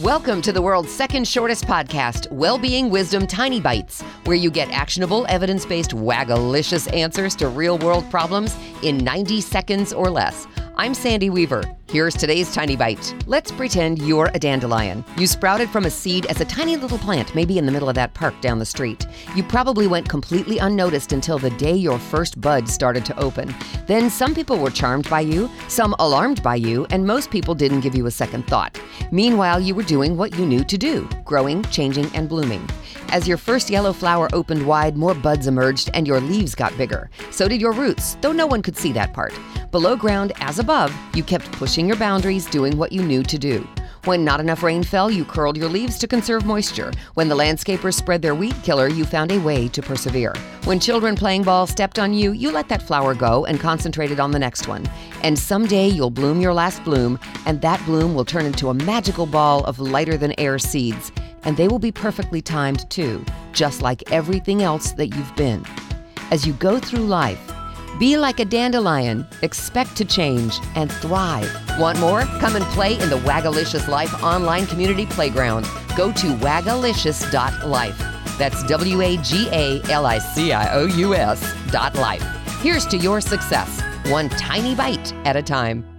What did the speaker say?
Welcome to the world's second shortest podcast, Wellbeing Wisdom Tiny Bites, where you get actionable, evidence based, wagalicious answers to real world problems in 90 seconds or less. I'm Sandy Weaver. Here's today's tiny bite. Let's pretend you're a dandelion. You sprouted from a seed as a tiny little plant, maybe in the middle of that park down the street. You probably went completely unnoticed until the day your first bud started to open. Then some people were charmed by you, some alarmed by you, and most people didn't give you a second thought. Meanwhile, you were doing what you knew to do growing, changing, and blooming. As your first yellow flower opened wide, more buds emerged and your leaves got bigger. So did your roots, though no one could see that part. Below ground, as above, you kept pushing your boundaries, doing what you knew to do. When not enough rain fell, you curled your leaves to conserve moisture. When the landscapers spread their weed killer, you found a way to persevere. When children playing ball stepped on you, you let that flower go and concentrated on the next one. And someday you'll bloom your last bloom, and that bloom will turn into a magical ball of lighter than air seeds. And they will be perfectly timed too, just like everything else that you've been. As you go through life, be like a dandelion, expect to change, and thrive. Want more? Come and play in the Wagalicious Life online community playground. Go to wagalicious.life. That's W A G A L I C I O U S dot life. Here's to your success, one tiny bite at a time.